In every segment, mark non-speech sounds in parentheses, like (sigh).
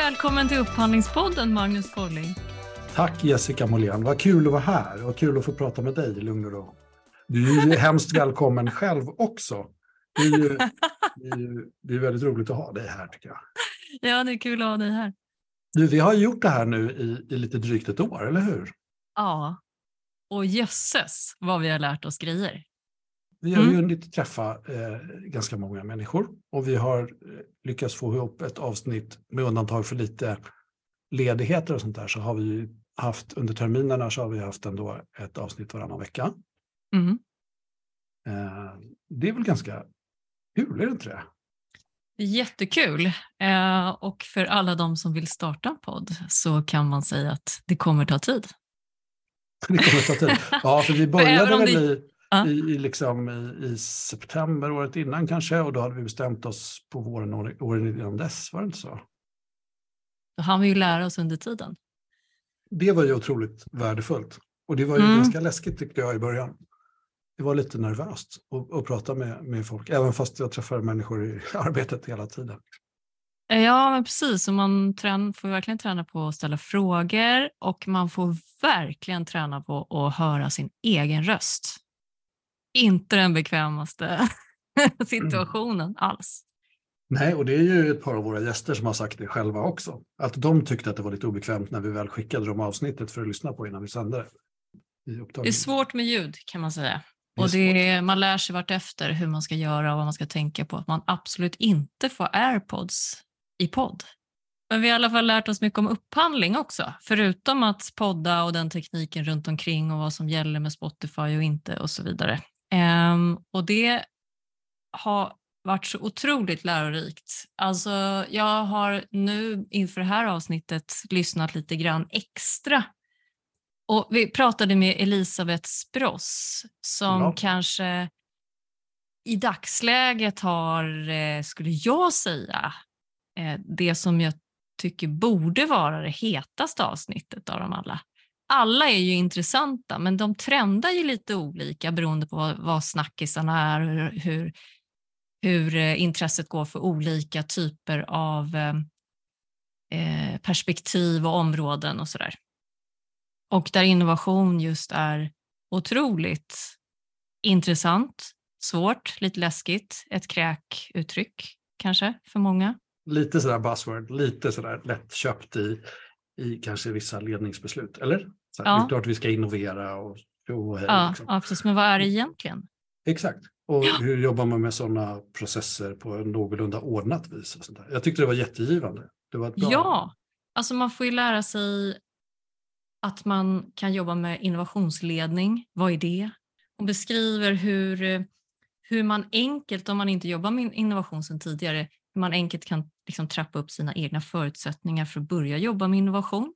välkommen till Upphandlingspodden Magnus Colling. Tack Jessica Molén, vad kul att vara här och kul att få prata med dig i lugn och ro. Du är ju (laughs) hemskt välkommen själv också. Det är, ju, det, är ju, det är väldigt roligt att ha dig här tycker jag. Ja, det är kul att ha dig här. Du, vi har gjort det här nu i, i lite drygt ett år, eller hur? Ja, och jösses vad vi har lärt oss grejer. Vi har ju mm. hunnit träffa eh, ganska många människor och vi har eh, lyckats få ihop ett avsnitt med undantag för lite ledigheter och sånt där så har vi haft under terminerna så har vi haft ändå ett avsnitt varannan vecka. Mm. Eh, det är väl ganska kul, är det inte det? Jättekul. Eh, och för alla de som vill starta en podd så kan man säga att det kommer ta tid. det kommer ta tid. (laughs) Ja, för vi började väl i, i, i, liksom, i, i, september året innan kanske och då hade vi bestämt oss på våren åren innan dess, var det inte så? Då hann vi ju lära oss under tiden. Det var ju otroligt värdefullt. Och det var ju mm. ganska läskigt tyckte jag i början. Det var lite nervöst att, att prata med, med folk, även fast jag träffar människor i (laughs) arbetet hela tiden. Ja, men precis. Och man trän, får verkligen träna på att ställa frågor och man får verkligen träna på att höra sin egen röst. Inte den bekvämaste (laughs) situationen mm. alls. Nej, och det är ju ett par av våra gäster som har sagt det själva också. Att de tyckte att det var lite obekvämt när vi väl skickade dem avsnittet för att lyssna på innan vi sände det. Det är svårt med ljud kan man säga. Det och det är, man lär sig vartefter hur man ska göra och vad man ska tänka på. Att man absolut inte får airpods i podd. Men vi har i alla fall lärt oss mycket om upphandling också. Förutom att podda och den tekniken runt omkring och vad som gäller med Spotify och inte och så vidare. Um, och det har varit så otroligt lärorikt. Alltså, jag har nu inför det här avsnittet lyssnat lite grann extra. Och vi pratade med Elisabeth Spross som ja. kanske i dagsläget har, eh, skulle jag säga, eh, det som jag tycker borde vara det hetaste avsnittet av dem alla. Alla är ju intressanta, men de trendar ju lite olika beroende på vad, vad snackisarna är, hur, hur hur eh, intresset går för olika typer av eh, eh, perspektiv och områden och sådär. Och där innovation just är otroligt intressant, svårt, lite läskigt, ett kräkuttryck kanske för många. Lite sådär buzzword, lite sådär lättköpt i, i kanske vissa ledningsbeslut, eller? Så här, ja. Det är klart vi ska innovera och, och hej, ja, liksom. ja, precis, men vad är det egentligen? Exakt. Och ja. hur jobbar man med sådana processer på en någorlunda ordnat vis? Och sånt där. Jag tyckte det var jättegivande. Det var bra... Ja, alltså man får ju lära sig att man kan jobba med innovationsledning. Vad är det? Hon beskriver hur, hur man enkelt, om man inte jobbar med innovation sedan tidigare, hur man enkelt kan liksom trappa upp sina egna förutsättningar för att börja jobba med innovation.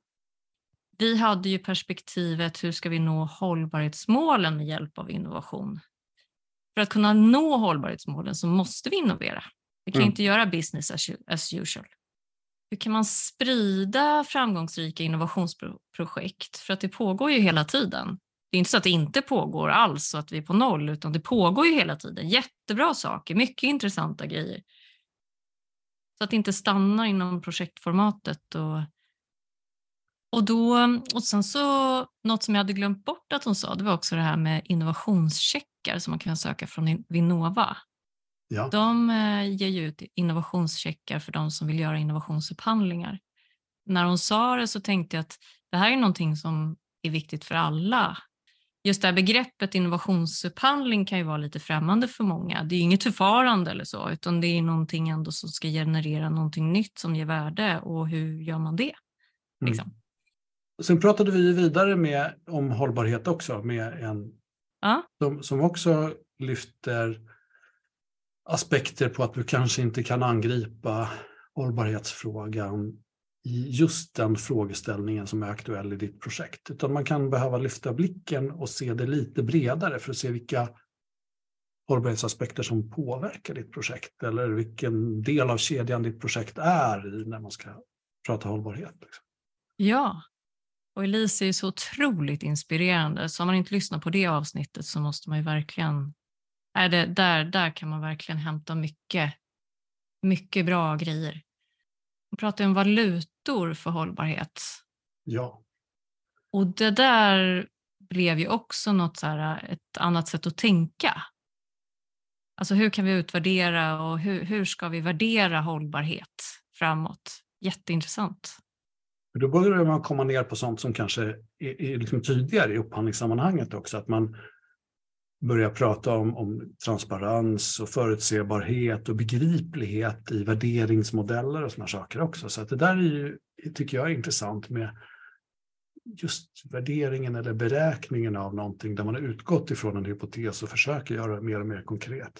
Vi hade ju perspektivet hur ska vi nå hållbarhetsmålen med hjälp av innovation? För att kunna nå hållbarhetsmålen så måste vi innovera. Vi kan mm. inte göra business as usual. Hur kan man sprida framgångsrika innovationsprojekt? För att det pågår ju hela tiden. Det är inte så att det inte pågår alls och att vi är på noll, utan det pågår ju hela tiden. Jättebra saker, mycket intressanta grejer. Så att det inte stannar inom projektformatet. Och, och, då, och sen så, något som jag hade glömt bort att hon sa, det var också det här med innovationscheck checkar som man kan söka från Vinnova. Ja. De eh, ger ju ut innovationscheckar för de som vill göra innovationsupphandlingar. När hon sa det så tänkte jag att det här är någonting som är viktigt för alla. Just det här begreppet innovationsupphandling kan ju vara lite främmande för många. Det är inget förfarande eller så, utan det är någonting ändå som ska generera någonting nytt som ger värde och hur gör man det? Liksom. Mm. Sen pratade vi vidare med, om hållbarhet också med en Ja. Som, som också lyfter aspekter på att du kanske inte kan angripa hållbarhetsfrågan i just den frågeställningen som är aktuell i ditt projekt. Utan man kan behöva lyfta blicken och se det lite bredare för att se vilka hållbarhetsaspekter som påverkar ditt projekt eller vilken del av kedjan ditt projekt är i när man ska prata hållbarhet. Liksom. Ja, och Elise är så otroligt inspirerande, så om man inte lyssnar på det avsnittet så måste man ju verkligen... Är det, där, där kan man verkligen hämta mycket, mycket bra grejer. Man pratar om valutor för hållbarhet. Ja. Och det där blev ju också något så här, ett annat sätt att tänka. Alltså hur kan vi utvärdera och hur, hur ska vi värdera hållbarhet framåt? Jätteintressant. Då börjar man komma ner på sånt som kanske är, är liksom tydligare i upphandlingssammanhanget också. Att man börjar prata om, om transparens och förutsebarhet och begriplighet i värderingsmodeller och sådana saker också. Så att det där är ju, tycker jag är intressant med just värderingen eller beräkningen av någonting där man har utgått ifrån en hypotes och försöker göra det mer och mer konkret.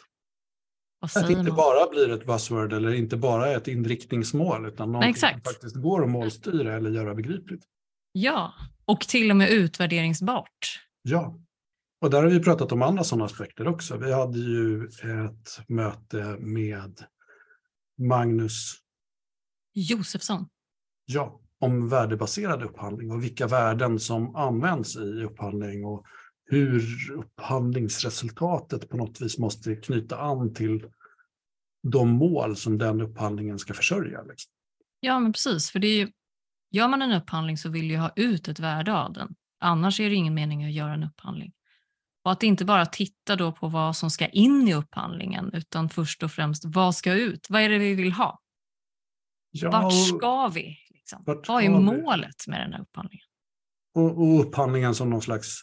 Att det inte man? bara blir ett buzzword eller inte bara ett inriktningsmål utan någonting Exakt. som faktiskt går att målstyra eller göra begripligt. Ja, och till och med utvärderingsbart. Ja, och där har vi pratat om andra sådana aspekter också. Vi hade ju ett möte med Magnus Josefsson. Ja, om värdebaserad upphandling och vilka värden som används i upphandling och hur upphandlingsresultatet på något vis måste knyta an till de mål som den upphandlingen ska försörja. Liksom. Ja, men precis. För det är ju, gör man en upphandling så vill ju ha ut ett värde av den. Annars är det ingen mening att göra en upphandling. Och att inte bara titta då på vad som ska in i upphandlingen utan först och främst vad ska ut? Vad är det vi vill ha? Ja, Vart ska vi? Liksom? Vart vad är målet med den här upphandlingen? Och, och upphandlingen som någon slags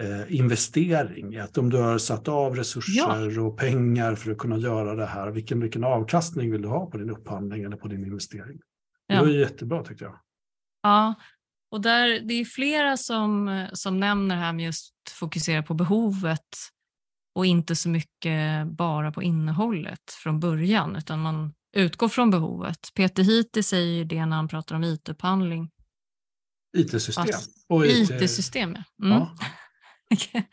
eh, investering. Att om du har satt av resurser ja. och pengar för att kunna göra det här, vilken, vilken avkastning vill du ha på din upphandling eller på din investering? Det ja. var jättebra tyckte jag. Ja, och där, det är flera som, som nämner här med just fokusera på behovet och inte så mycket bara på innehållet från början, utan man utgår från behovet. Peter Hiti säger det när han pratar om IT-upphandling. IT-system. IT-system, IT ja. Mm. ja. (laughs)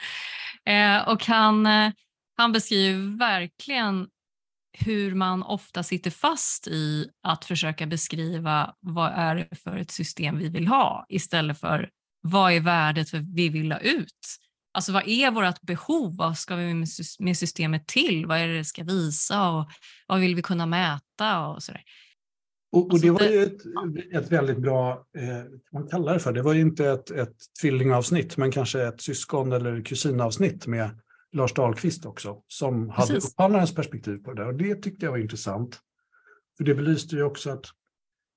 Eh, och han, eh, han beskriver verkligen hur man ofta sitter fast i att försöka beskriva vad är det för ett system vi vill ha istället för vad är värdet vi vill ha ut? Alltså vad är vårt behov? Vad ska vi med systemet till? Vad är det det ska visa och vad vill vi kunna mäta och sådär. Och, och det alltså, var ju ett, ett väldigt bra, eh, man kallar det för, det var ju inte ett, ett tvillingavsnitt men kanske ett syskon eller kusinavsnitt med Lars Dahlqvist också, som Precis. hade upphandlarens perspektiv på det där. Och det tyckte jag var intressant. För det belyste ju också att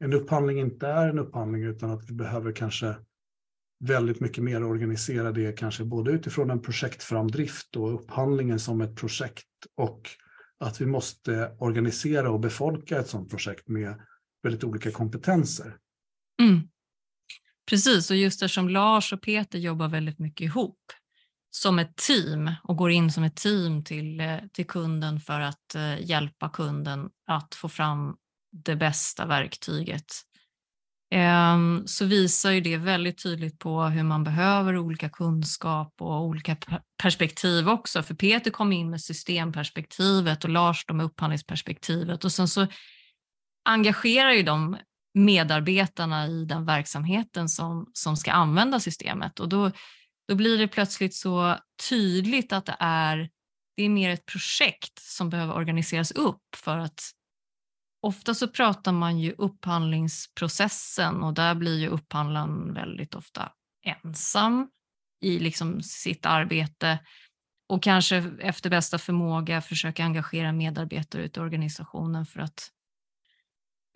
en upphandling inte är en upphandling utan att vi behöver kanske väldigt mycket mer organisera det kanske både utifrån en projektframdrift och upphandlingen som ett projekt och att vi måste organisera och befolka ett sådant projekt med väldigt olika kompetenser. Mm. Precis, och just eftersom Lars och Peter jobbar väldigt mycket ihop som ett team och går in som ett team till, eh, till kunden för att eh, hjälpa kunden att få fram det bästa verktyget. Ehm, så visar ju det väldigt tydligt på hur man behöver olika kunskap och olika perspektiv också. För Peter kom in med systemperspektivet och Lars med upphandlingsperspektivet och sen så engagerar ju de medarbetarna i den verksamheten som, som ska använda systemet. Och då då blir det plötsligt så tydligt att det är, det är mer ett projekt som behöver organiseras upp för att ofta så pratar man ju upphandlingsprocessen och där blir ju upphandlaren väldigt ofta ensam i liksom sitt arbete och kanske efter bästa förmåga försöka engagera medarbetare ute i organisationen för att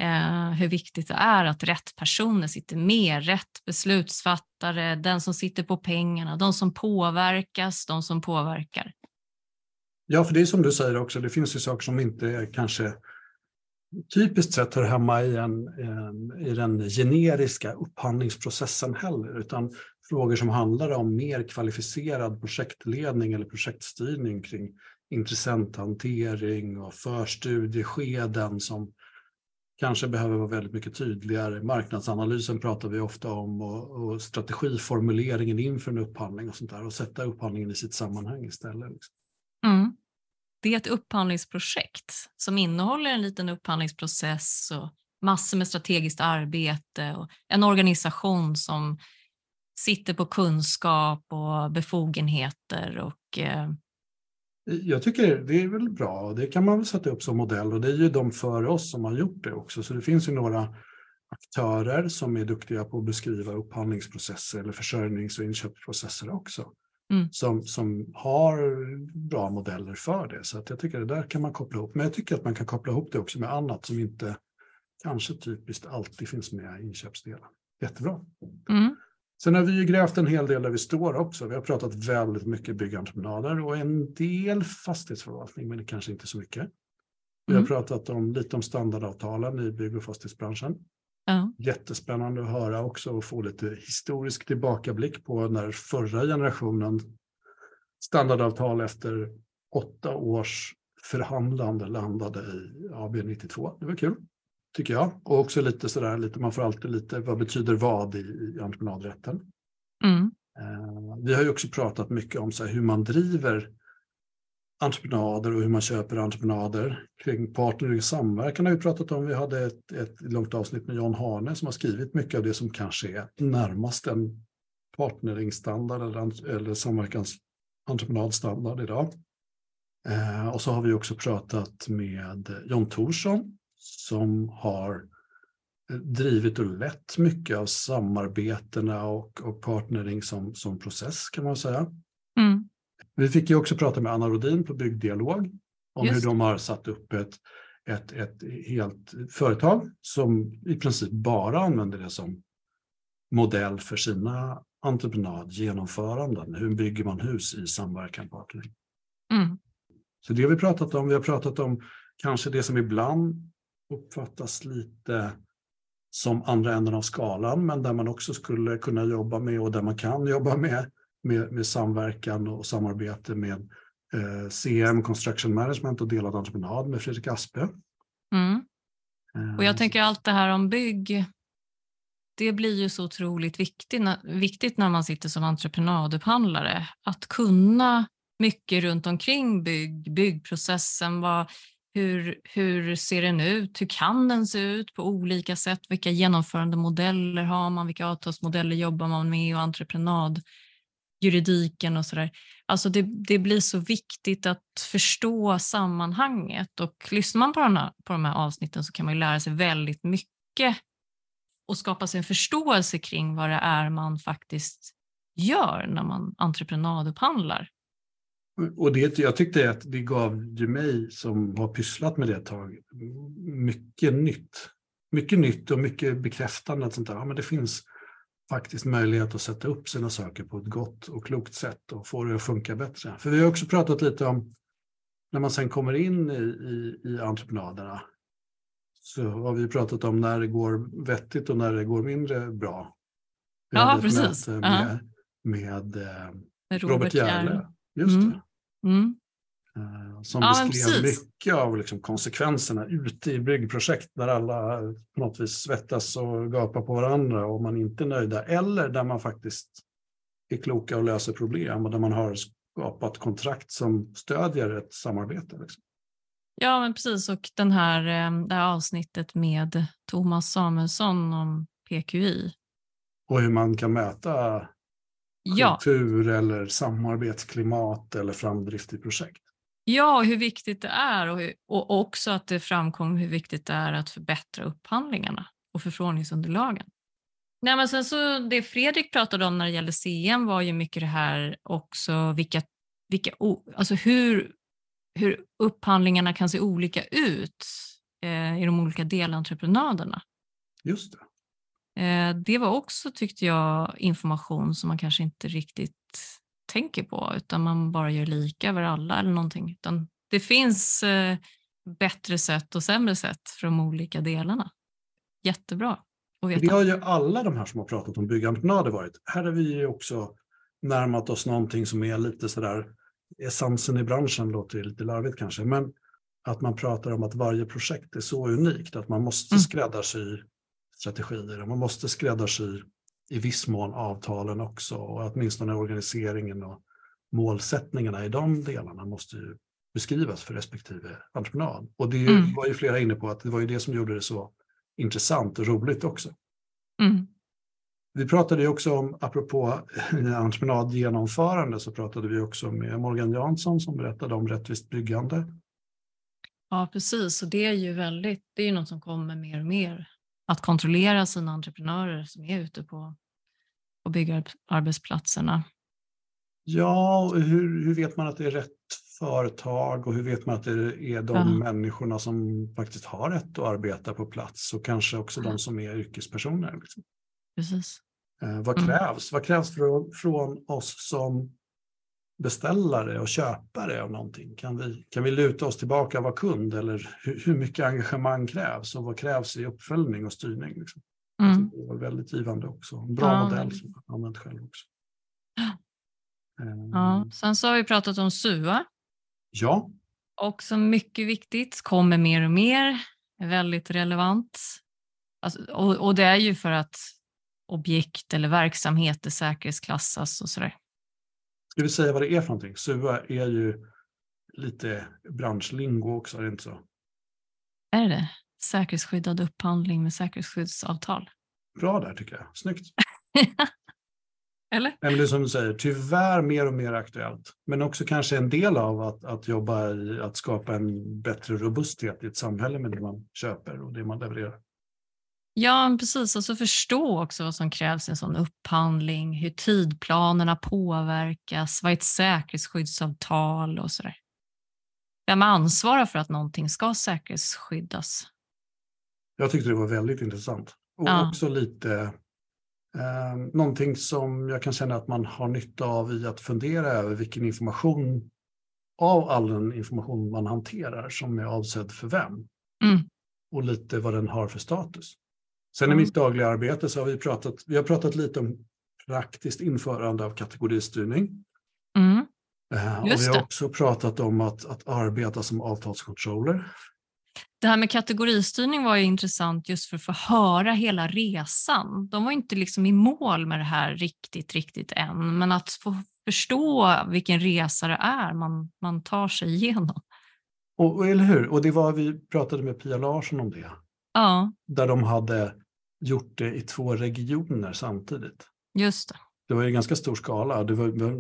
eh, hur viktigt det är att rätt personer sitter med, rätt beslutsfattare, den som sitter på pengarna, de som påverkas, de som påverkar. Ja, för det är som du säger också, det finns ju saker som inte kanske typiskt sett hör hemma i, en, en, i den generiska upphandlingsprocessen heller, utan frågor som handlar om mer kvalificerad projektledning eller projektstyrning kring intressenthantering och förstudieskeden som kanske behöver vara väldigt mycket tydligare. Marknadsanalysen pratar vi ofta om och, och strategiformuleringen inför en upphandling och sånt där och sätta upphandlingen i sitt sammanhang istället. Liksom. Mm. Det är ett upphandlingsprojekt som innehåller en liten upphandlingsprocess och massor med strategiskt arbete och en organisation som sitter på kunskap och befogenheter och eh, jag tycker det är väl bra, det kan man väl sätta upp som modell och det är ju de före oss som har gjort det också. Så det finns ju några aktörer som är duktiga på att beskriva upphandlingsprocesser eller försörjnings och inköpsprocesser också. Mm. Som, som har bra modeller för det. Så att jag tycker det där kan man koppla ihop. Men jag tycker att man kan koppla ihop det också med annat som inte kanske typiskt alltid finns med i inköpsdelen. Jättebra. Mm. Sen har vi ju grävt en hel del där vi står också. Vi har pratat väldigt mycket byggentreprenader och en del fastighetsförvaltning, men kanske inte så mycket. Vi mm. har pratat om, lite om standardavtalen i bygg och fastighetsbranschen. Ja. Jättespännande att höra också och få lite historisk tillbakablick på när förra generationen standardavtal efter åtta års förhandlande landade i AB 92. Det var kul, tycker jag. Och också lite sådär, lite, man får alltid lite, vad betyder vad i, i entreprenadrätten? Mm. Uh, vi har ju också pratat mycket om så här, hur man driver entreprenader och hur man köper entreprenader. Kring partner och samverkan har vi pratat om. Vi hade ett, ett långt avsnitt med John Harne som har skrivit mycket av det som kanske är närmast en partneringstandard eller, eller samverkansentreprenadstandard idag. Eh, och så har vi också pratat med John Thorsson som har drivit och lett mycket av samarbetena och, och partnering som, som process kan man säga. Mm. Vi fick ju också prata med Anna Rodin på Byggdialog om Just. hur de har satt upp ett, ett, ett helt företag som i princip bara använder det som modell för sina entreprenadgenomföranden. Hur bygger man hus i samverkan partnering? Mm. Så det har vi pratat om. Vi har pratat om kanske det som ibland uppfattas lite som andra änden av skalan, men där man också skulle kunna jobba med och där man kan jobba med med, med samverkan och samarbete med eh, CM, Construction Management och delad entreprenad med Fredrik Aspe. Mm. Och jag eh, tänker allt det här om bygg, det blir ju så otroligt viktigt, viktigt när man sitter som entreprenadupphandlare. Att kunna mycket runt omkring bygg, byggprocessen, vad, hur, hur ser den ut? Hur kan den se ut på olika sätt? Vilka genomförandemodeller har man? Vilka avtalsmodeller jobbar man med och entreprenad? juridiken och sådär. Alltså det, det blir så viktigt att förstå sammanhanget och lyssnar man på de, här, på de här avsnitten så kan man lära sig väldigt mycket och skapa sig en förståelse kring vad det är man faktiskt gör när man entreprenadupphandlar. Och det, jag tyckte att det gav ju mig som har pysslat med det ett tag mycket nytt. Mycket nytt och mycket bekräftande. Att sånt där. Ja, men det finns faktiskt möjlighet att sätta upp sina saker på ett gott och klokt sätt och få det att funka bättre. För vi har också pratat lite om när man sen kommer in i, i, i entreprenaderna så har vi pratat om när det går vettigt och när det går mindre bra. Vi ja, precis. Med, uh med, med Robert Järle. Just mm. det. Mm. Eh, som ja, beskrev mycket av liksom konsekvenserna ute i byggprojekt där alla på något vis svettas och gapar på varandra och man inte är nöjda. Eller där man faktiskt är kloka och löser problem och där man har skapat kontrakt som stödjer ett samarbete. Liksom. Ja, men precis. Och den här, eh, det här avsnittet med Thomas Samuelsson om PQI. Och hur man kan mäta kultur ja. eller samarbetsklimat eller framdrift i projekt. Ja, hur viktigt det är och, hur, och också att det framkom hur viktigt det är att förbättra upphandlingarna och förfrågningsunderlagen. Nej, men sen så det Fredrik pratade om när det gäller CM var ju mycket det här också vilka, vilka, alltså hur, hur upphandlingarna kan se olika ut eh, i de olika delentreprenaderna. Just det. Eh, det var också, tyckte jag, information som man kanske inte riktigt tänker på utan man bara gör lika över alla eller någonting. Utan det finns eh, bättre sätt och sämre sätt för de olika delarna. Jättebra att veta. Det har ju alla de här som har pratat om byggentreprenad varit. Här har vi ju också närmat oss någonting som är lite sådär, essensen i branschen låter lite larvigt kanske, men att man pratar om att varje projekt är så unikt att man måste mm. skräddarsy strategier man måste skräddarsy i viss mån avtalen också och åtminstone organiseringen och målsättningarna i de delarna måste ju beskrivas för respektive entreprenad. Och det mm. var ju flera inne på att det var ju det som gjorde det så intressant och roligt också. Mm. Vi pratade ju också om, apropå (laughs) entreprenadgenomförande, så pratade vi också med Morgan Jansson som berättade om rättvist byggande. Ja, precis. Och det är ju väldigt, det är ju något som kommer mer och mer. Att kontrollera sina entreprenörer som är ute på, på byggarbetsplatserna. Ja, hur, hur vet man att det är rätt företag och hur vet man att det är de ja. människorna som faktiskt har rätt att arbeta på plats och kanske också ja. de som är yrkespersoner. Liksom. Precis. Eh, vad mm. krävs? Mm. Vad krävs för, från oss som beställare och köpare av någonting? Kan vi, kan vi luta oss tillbaka och vara kund eller hur, hur mycket engagemang krävs och vad krävs i uppföljning och styrning? Liksom? Mm. Det var väldigt givande också. En bra ja. modell som jag använt själv också. Ja, ehm. sen så har vi pratat om SUA. Ja. Också mycket viktigt, kommer mer och mer, är väldigt relevant. Alltså, och, och, det är ju för att objekt eller verksamheter säkerhetsklassas och sådär. Ska vi säga vad det är för någonting? SUA är ju lite branschlingo också, är det inte så? Är det Säkerhetsskyddad upphandling med säkerhetsskyddsavtal. Bra där tycker jag, snyggt. (laughs) Eller? Men det är som du säger, tyvärr mer och mer aktuellt. Men också kanske en del av att, att jobba i att skapa en bättre robusthet i ett samhälle med det man köper och det man levererar. Ja, precis. Och så förstå också vad som krävs i en sån upphandling, hur tidplanerna påverkas, vad är ett säkerhetsskyddsavtal och sådär. Vem ansvarar för att någonting ska säkerhetsskyddas? Jag tyckte det var väldigt intressant. Och ja. också lite Eh, någonting som jag kan känna att man har nytta av i att fundera över vilken information av all den information man hanterar som är avsedd för vem. Mm. Och lite vad den har för status. Sen mm. i mitt dagliga arbete så har vi pratat, vi har pratat lite om praktiskt införande av kategoristyrning. Mm. Eh, och vi har också pratat om att, att arbeta som avtalscontroller. Det här med kategoristyrning var ju intressant just för att få höra hela resan. De var inte liksom i mål med det här riktigt, riktigt än, men att få förstå vilken resa det är man, man tar sig igenom. Och, och, eller hur? Och det var, vi pratade med Pia Larsson om det. Ja. Där de hade gjort det i två regioner samtidigt. Just det. Det var ju ganska stor skala. Du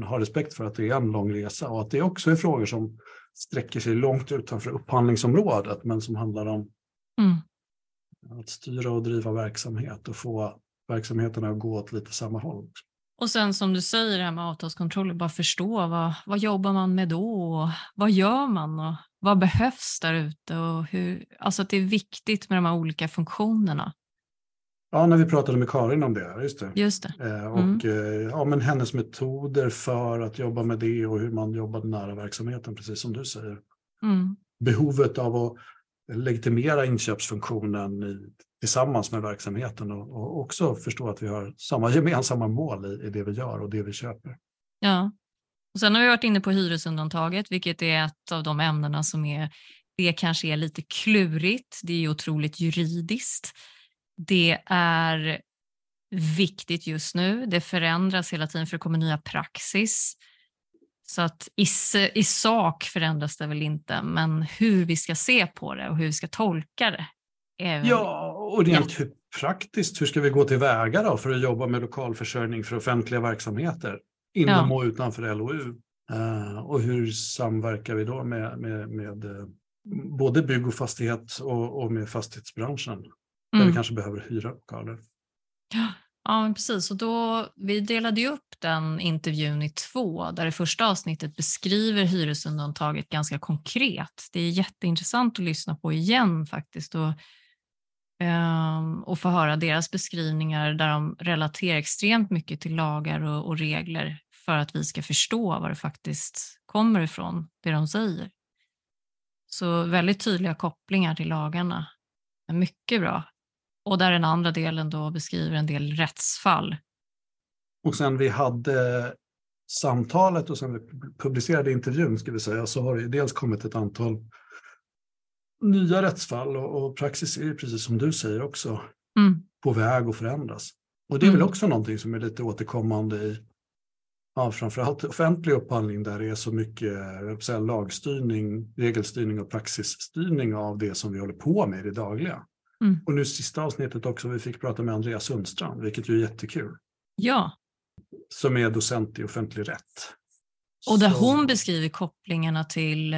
har respekt för att det är en lång resa och att det också är frågor som sträcker sig långt utanför upphandlingsområdet men som handlar om mm. att styra och driva verksamhet och få verksamheterna att gå åt lite samma håll. Och sen som du säger det här med avtalskontroller, bara förstå vad, vad jobbar man med då? Och vad gör man? Och vad behövs där ute? Och hur, alltså att det är viktigt med de här olika funktionerna. Ja, när vi pratade med Karin om det. Just det. Just det. Eh, och mm. eh, ja, men hennes metoder för att jobba med det och hur man jobbar nära verksamheten, precis som du säger. Mm. Behovet av att legitimera inköpsfunktionen i, tillsammans med verksamheten och, och, också förstå att vi har samma gemensamma mål i, i det vi gör och det vi köper. Ja, och sen har vi varit inne på hyresundantaget, vilket är ett av de ämnena som är, det kanske är lite klurigt. Det är otroligt juridiskt. Det är viktigt just nu. Det förändras hela tiden för det kommer nya praxis. Så att i, i sak förändras det väl inte, men hur vi ska se på det och hur vi ska tolka det. Är ja, och rent ja. praktiskt, hur ska vi gå tillväga då för att jobba med lokalförsörjning för offentliga verksamheter inom ja. och utanför LOU? Uh, eh, och hur samverkar vi då med, med, med uh, både bygg och fastighet och, och med fastighetsbranschen? Där mm. vi kanske behöver hyra lokaler. Ja, precis. Och då, vi delade ju upp den intervjun i två, där det första avsnittet beskriver hyresundantaget ganska konkret. Det är jätteintressant att lyssna på igen faktiskt och, um, och få höra deras beskrivningar där de relaterar extremt mycket till lagar och, och regler för att vi ska förstå var det faktiskt kommer ifrån, det de säger. Så väldigt tydliga kopplingar till lagarna. Mycket bra. Och där den andra delen då beskriver en del rättsfall. Och sen vi hade samtalet och sen vi publicerade intervjun ska vi säga, så har det dels kommit ett antal nya rättsfall och, och praxis är precis som du säger också mm. på väg att förändras. Och det är mm. väl också någonting som är lite återkommande i ja, framförallt offentlig upphandling där det är så mycket säga, lagstyrning, regelstyrning och praxisstyrning av det som vi håller på med i det dagliga. Mm. Och nu sista avsnittet också, vi fick prata med Andreas Sundstrand, vilket ju är jättekul. Ja. Som är docent i offentlig rätt. Och där Så... hon beskriver kopplingarna till,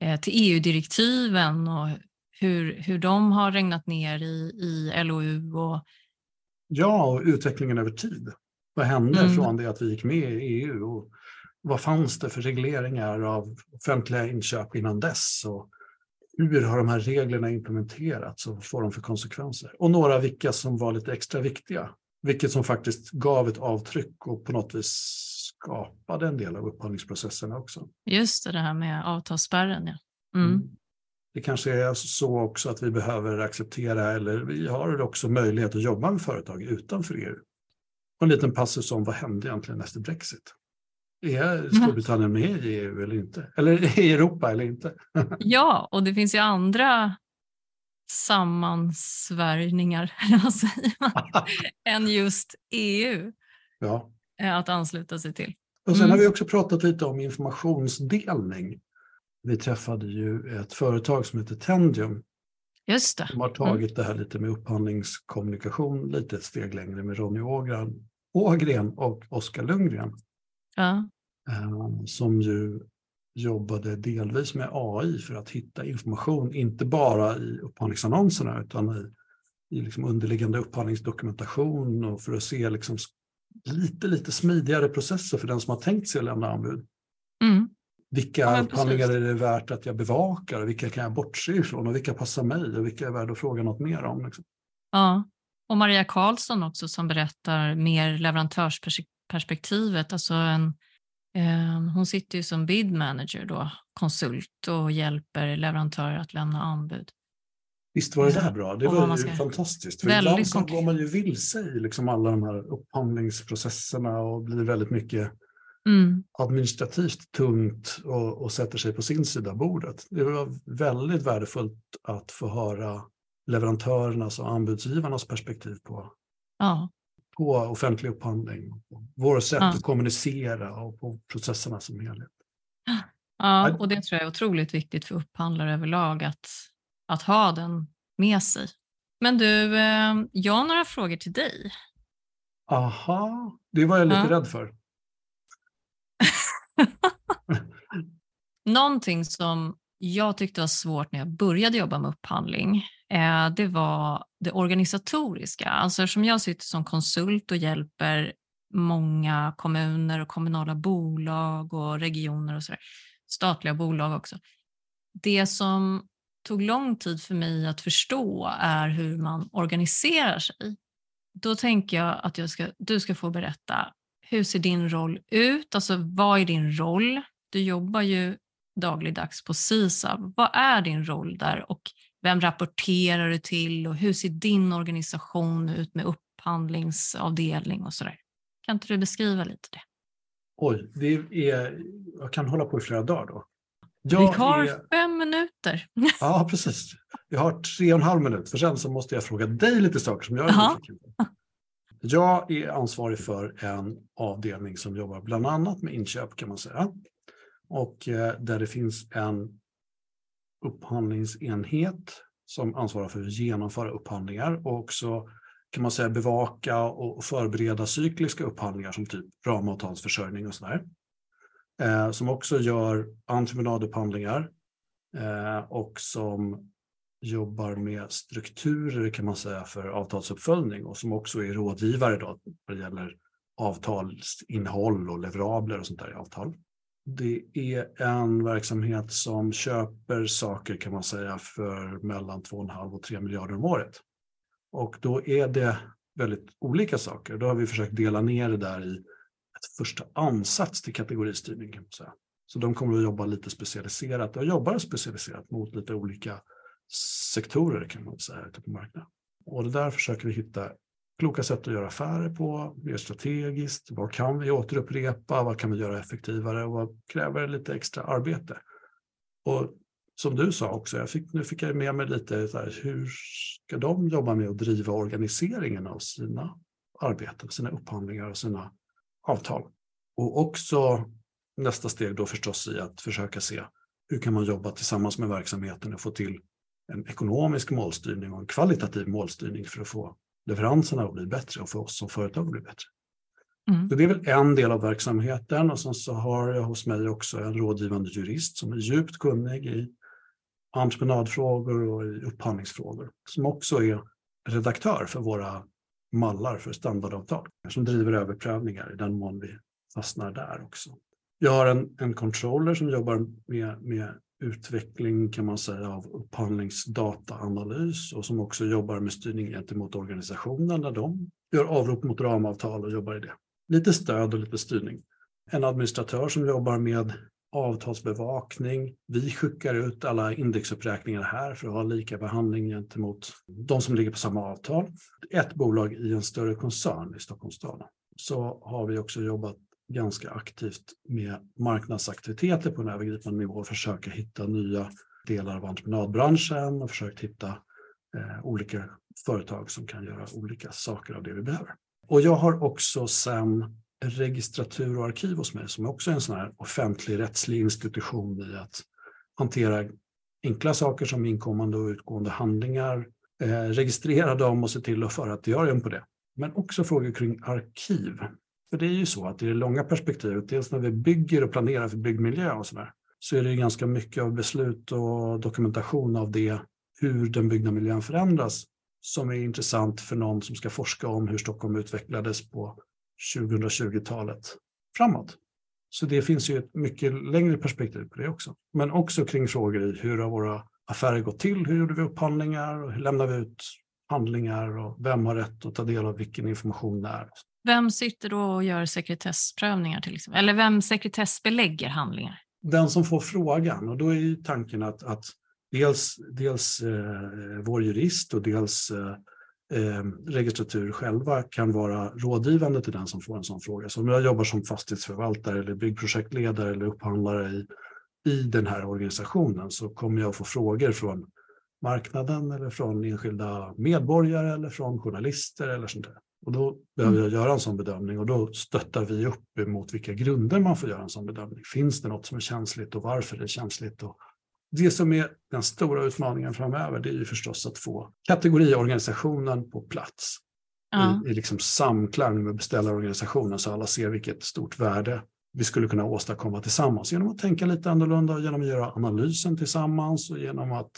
eh, till EU-direktiven och hur, hur de har regnat ner i, i LOU. Och... Ja, och utvecklingen över tid. Vad hände mm. från det att vi gick med i EU? Och vad fanns det för regleringar av offentliga inköp innan dess? Och hur har de här reglerna implementerats och vad får de för konsekvenser? Och några vilka som var lite extra viktiga, vilket som faktiskt gav ett avtryck och på något vis skapade en del av upphandlingsprocesserna också. Just det, det här med avtalsspärren. Ja. Mm. Mm. Det kanske är så också att vi behöver acceptera, eller vi har också möjlighet att jobba med företag utanför EU. Och en liten passus om vad hände egentligen efter Brexit? Är Storbritannien med i EU eller inte? Eller (laughs) i Europa eller inte? (laughs) ja, och det finns ju andra sammansvärjningar (laughs) än just EU ja. att ansluta sig till. Och sen mm. har vi också pratat lite om informationsdelning. Vi träffade ju ett företag som heter Tendium. Just det. Som har tagit mm. det här lite med upphandlingskommunikation lite ett steg längre med Ronny Ågren, Ågren och Oskar Lundgren. Ja. Eh, som ju jobbade delvis med AI för att hitta information, inte bara i upphandlingsannonserna utan i, i liksom underliggande upphandlingsdokumentation och för att se liksom lite, lite smidigare processer för den som har tänkt sig att lämna anbud. Mm. Vilka ja, upphandlingar är det värt att jag bevakar? Vilka kan jag bortse ifrån? Och vilka passar mig? Och vilka är värda att fråga något mer om? Liksom? Ja, och Maria Karlsson också som berättar mer leverantörsperspektivet. Alltså en, eh, hon sitter ju som bid manager då, konsult och hjälper leverantörer att lämna anbud. Visst var det där bra? Det var ju fantastiskt. För ibland så går man ju vilse i liksom alla de här upphandlingsprocesserna och blir väldigt mycket mm. administrativt tungt och, och, sätter sig på sin sida av bordet. Det var väldigt värdefullt att få höra leverantörernas och anbudsgivarnas perspektiv på, ja. På offentlig upphandling, på vårt sätt ja. att kommunicera och på processerna som helhet. Ja, och det tror jag är otroligt viktigt för upphandlare överlag att, att ha den med sig. Men du, eh, jag har några frågor till dig. Aha, det var jag lite ja. rädd för. (laughs) Någonting som jag tyckte var svårt när jag började jobba med upphandling, eh, det var det organisatoriska. Alltså eftersom jag sitter som konsult och hjälper många kommuner och kommunala bolag och regioner och sådär, statliga bolag också. Det som tog lång tid för mig att förstå är hur man organiserar sig. Då tänker jag att jag ska, du ska få berätta hur ser din roll ut? Alltså vad är din roll? Du jobbar ju dagligdags på SISAB. Vad är din roll där och vem rapporterar du till och hur ser din organisation ut med upphandlingsavdelning och sådär? Kan inte du beskriva lite det? Oj, det är, jag kan hålla på i flera dagar då. Jag Vi har är... fem minuter. Ja, precis. Jag har tre och en halv minut, för sen så måste jag fråga dig lite saker som jag är nyfiken på. Jag är ansvarig för en avdelning som jobbar bland annat med inköp kan man säga. Och eh, där det finns en upphandlingsenhet som ansvarar för att genomföra upphandlingar och också kan man säga bevaka och förbereda cykliska upphandlingar som typ ramavtalsförsörjning och sådär. Eh, som också gör entreprenadupphandlingar eh, och som jobbar med strukturer kan man säga för avtalsuppföljning och som också är rådgivare då vad det gäller avtalsinnehåll och leverabler och sånt där i avtal. Det är en verksamhet som köper saker kan man säga för mellan 2,5 och 3 miljarder om året. Och då är det väldigt olika saker. Då har vi försökt dela ner det där i ett första ansats till kategoristyrning. Kan man säga. Så de kommer att jobba lite specialiserat och jobbar specialiserat mot lite olika sektorer kan man säga ute på marknaden. Och det där försöker vi hitta kloka sätt att göra affärer på, mer strategiskt. Vad kan vi återupprepa? Vad kan vi göra effektivare? Och vad kräver lite extra arbete? Och som du sa också, jag fick, nu fick jag med mig lite så här, hur ska de jobba med att driva organiseringen av sina arbeten, sina upphandlingar och sina avtal? Och också nästa steg då förstås i att försöka se hur kan man jobba tillsammans med verksamheten och få till en ekonomisk målstyrning och en kvalitativ målstyrning för att få leveranserna att bli bättre och för oss som företag att bli bättre. Mm. Så det är väl en del av verksamheten och sen så har jag hos mig också en rådgivande jurist som är djupt kunnig i entreprenadfrågor och i upphandlingsfrågor som också är redaktör för våra mallar för standardavtal som driver överprövningar i den mån vi fastnar där också. Jag har en, en controller som jobbar med, med utveckling kan man säga av upphandlingsdataanalys och som också jobbar med styrning gentemot organisationen när de gör avrop mot ramavtal och jobbar i det. Lite stöd och lite styrning. En administratör som jobbar med avtalsbevakning. Vi skickar ut alla indexuppräkningar här för att ha lika behandling gentemot de som ligger på samma avtal. Ett bolag i en större koncern i Stockholms stad. Så har vi också jobbat ganska aktivt med marknadsaktiviteter på en övergripande nivå och försöka hitta nya delar av entreprenadbranschen och försökt hitta eh, olika företag som kan göra olika saker av det vi behöver. Och jag har också sen registratur och arkiv hos mig som också är en sån här offentlig rättslig institution i att hantera enkla saker som inkommande och utgående handlingar, eh, registrera dem och se till att föra ett diarium på det. Men också frågor kring arkiv. För det är ju så att i det långa perspektivet, dels när vi bygger och planerar för byggmiljö och sådär, så är det ganska mycket av beslut och dokumentation av det, hur den byggda miljön förändras, som är intressant för någon som ska forska om hur Stockholm utvecklades på 2020-talet framåt. Så det finns ju ett mycket längre perspektiv på det också. Men också kring frågor i hur har våra affärer gått till? Hur gjorde vi upphandlingar? Och hur lämnar vi ut handlingar? Och vem har rätt att ta del av vilken information där? Vem sitter då och gör sekretessprövningar till exempel? Eller vem sekretessbelägger handlingar? Den som får frågan och då är tanken att, att dels, dels eh, vår jurist och dels eh, eh, registratur själva kan vara rådgivande till den som får en sån fråga. Så om jag jobbar som fastighetsförvaltare eller byggprojektledare eller upphandlare i, i den här organisationen så kommer jag få frågor från marknaden eller från enskilda medborgare eller från journalister eller sånt där. Och då behöver jag göra en sån bedömning och då stöttar vi upp emot vilka grunder man får göra en sån bedömning. Finns det något som är känsligt och varför det är känsligt? Och det som är den stora utmaningen framöver det är ju förstås att få kategoriorganisationen på plats ja. i, i liksom samklang med beställarorganisationen så alla ser vilket stort värde vi skulle kunna åstadkomma tillsammans genom att tänka lite annorlunda, genom att göra analysen tillsammans och genom att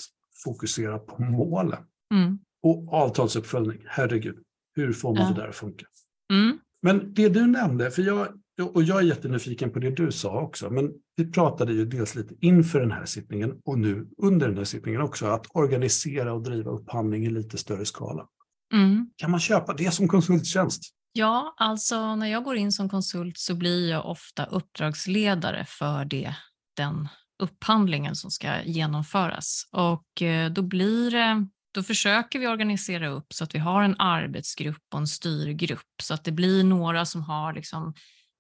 fokusera på målen. Mm. Och avtalsuppföljning, herregud, hur får man ja. det där att funka? Mm. Men det du nämnde, för jag, och jag är jättenyfiken på det du sa också, men vi pratade ju dels lite inför den här sittningen och nu under den här sittningen också, att organisera och driva upphandling i lite större skala. Mm. Kan man köpa det som konsulttjänst? Ja, alltså när jag går in som konsult så blir jag ofta uppdragsledare för det, den upphandlingen som ska genomföras. Och eh, då blir det då försöker vi organisera upp så att vi har en arbetsgrupp och en styrgrupp så att det blir några som har liksom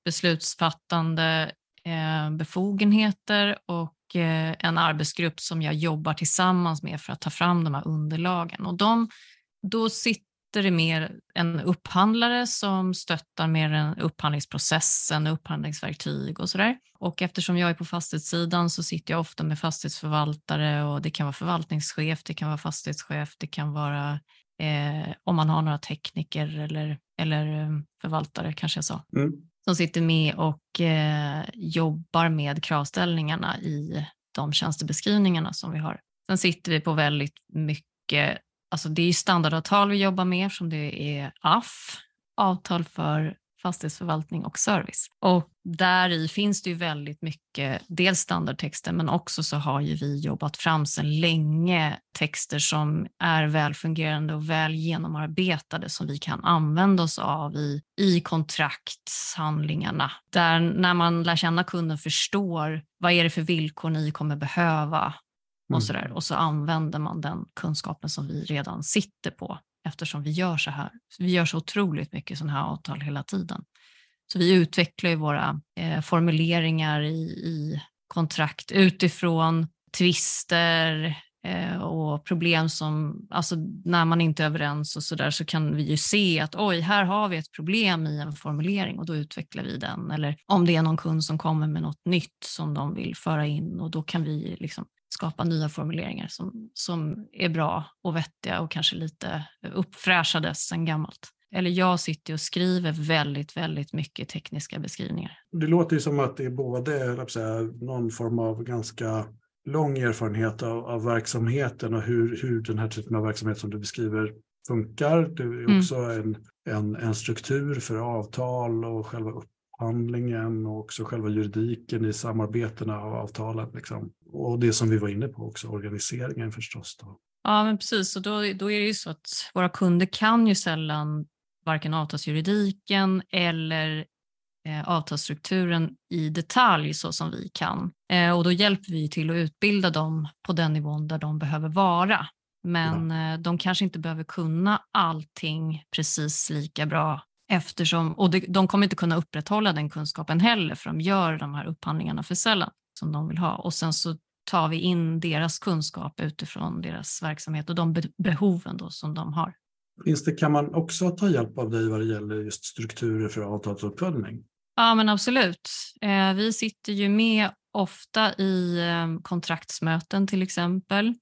beslutsfattande eh, befogenheter och eh, en arbetsgrupp som jag jobbar tillsammans med för att ta fram de här underlagen. Och de, då sitter det mer en upphandlare som stöttar med den upphandlingsprocessen, upphandlingsverktyg och sådär. Och eftersom jag är på fastighetssidan så sitter jag ofta med fastighetsförvaltare och det kan vara förvaltningschef, det kan vara fastighetschef, det kan vara eh, om man har några tekniker eller, eller eh, förvaltare kanske jag sa. Mm som sitter med och eh, jobbar med kravställningarna i de tjänstebeskrivningarna som vi har. Sen sitter vi på väldigt mycket, alltså det är standardavtal vi jobbar med som det är AF, avtal för fastighetsförvaltning och service. Och där i finns det ju väldigt mycket, dels standardtexter men också så har ju vi jobbat fram sedan länge texter som är välfungerande och väl genomarbetade som vi kan använda oss av i, i kontraktshandlingarna. Där när man lär känna kunden förstår vad är det för villkor ni kommer behöva och mm. så där. Och så använder man den kunskapen som vi redan sitter på eftersom vi gör så här. Vi gör så otroligt mycket sådana här avtal hela tiden. Så vi utvecklar ju våra eh, formuleringar i, i kontrakt utifrån tvister, eh, och problem som, alltså när man inte är överens och så där så kan vi ju se att oj, här har vi ett problem i en formulering och då utvecklar vi den. Eller om det är någon kund som kommer med något nytt som de vill föra in och då kan vi liksom skapa nya formuleringar som, som är bra och vettiga och kanske lite uppfräschade sen gammalt. Eller jag sitter och skriver väldigt, väldigt mycket tekniska beskrivningar. Det låter ju som att det är både säga, någon form av ganska lång erfarenhet av, av verksamheten och hur, hur den här typen av verksamhet som du beskriver funkar. Det är mm. också mm. en, en, en struktur för avtal och själva upphandlingen och också själva juridiken i samarbetena och avtalen. Liksom. Och det som vi var inne på också, organiseringen förstås. Då. Ja, men precis. Och då, då är det ju så att våra kunder kan ju sällan varken avtalsjuridiken eller eh, avtalsstrukturen i detalj så som vi kan. Eh, och då hjälper vi till att utbilda dem på den nivån där de behöver vara. Men ja. eh, de kanske inte behöver kunna allting precis lika bra eftersom, och det, de kommer inte kunna upprätthålla den kunskapen heller för de gör de här upphandlingarna för sällan som de vill ha. Och sen så tar vi in deras kunskap utifrån deras verksamhet och de behoven då som de har. Finns det, kan man också ta hjälp av dig vad det gäller just strukturer för avtalsuppföljning? Ja, men absolut. Eh, vi sitter ju med ofta i eh, kontraktsmöten till exempel.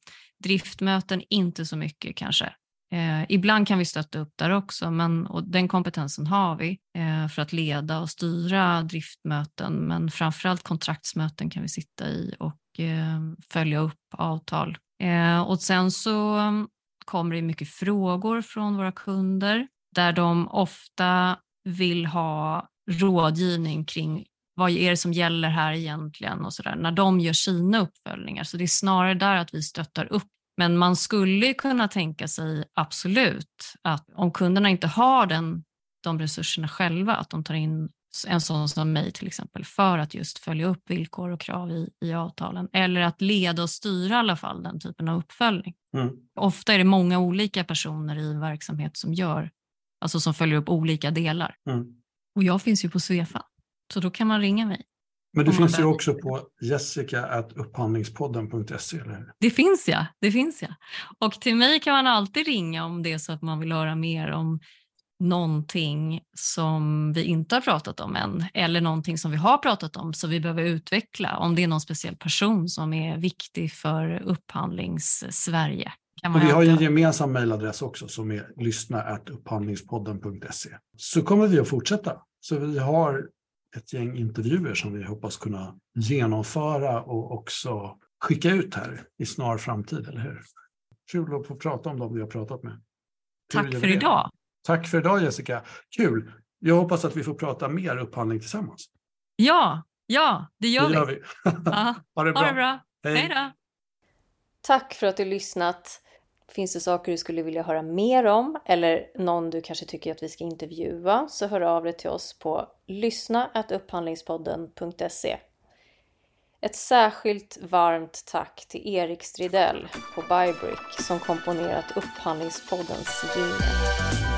Driftmöten inte så mycket kanske. Eh, ibland kan vi stötta upp där också, men och den kompetensen har vi eh, för att leda och styra driftmöten. Men framförallt kontraktsmöten kan vi sitta i och eh, följa upp avtal. Eh, och sen så mm, kommer det mycket frågor från våra kunder där de ofta vill ha rådgivning kring vad är det som gäller här egentligen och så där, när de gör sina uppföljningar. Så det är snarare där att vi stöttar upp. Men man skulle kunna tänka sig absolut att om kunderna inte har den, de resurserna själva, att de tar in en sån som mig till exempel för att just följa upp villkor och krav i, i avtalen eller att leda och styra i alla fall den typen av uppföljning. Mm. Ofta är det många olika personer i en verksamhet som gör, alltså som följer upp olika delar. Mm. Och jag finns ju på Svefa, så då kan man ringa mig. Men du finns ju också på jessica.upphandlingspodden.se, eller hur? Det finns ja, det finns ja. Och till mig kan man alltid ringa om det är så att man vill höra mer om någonting som vi inte har pratat om än eller någonting som vi har pratat om som vi behöver utveckla. Om det är någon speciell person som är viktig för upphandlings-Sverige. Och vi har ju en gemensam mejladress också som är lyssna.upphandlingspodden.se. Så kommer vi att fortsätta. Så vi har ett gäng intervjuer som vi hoppas kunna genomföra och också skicka ut här i snar framtid, eller hur? Kul att få prata om dem vi har pratat med. Tack för idag. Tack för idag Jessica. Kul. Jag hoppas att vi får prata mer upphandling tillsammans. Ja, ja, det gör, det gör vi. vi. (laughs) ha det bra. Ha det bra. Hej. Hej då. Tack för att du lyssnat. Finns det saker du skulle vilja höra mer om eller någon du kanske tycker att vi ska intervjua så hör av dig till oss på lyssna.upphandlingspodden.se Ett särskilt varmt tack till Erik Stridell på Bybrick som komponerat Upphandlingspoddens jingel.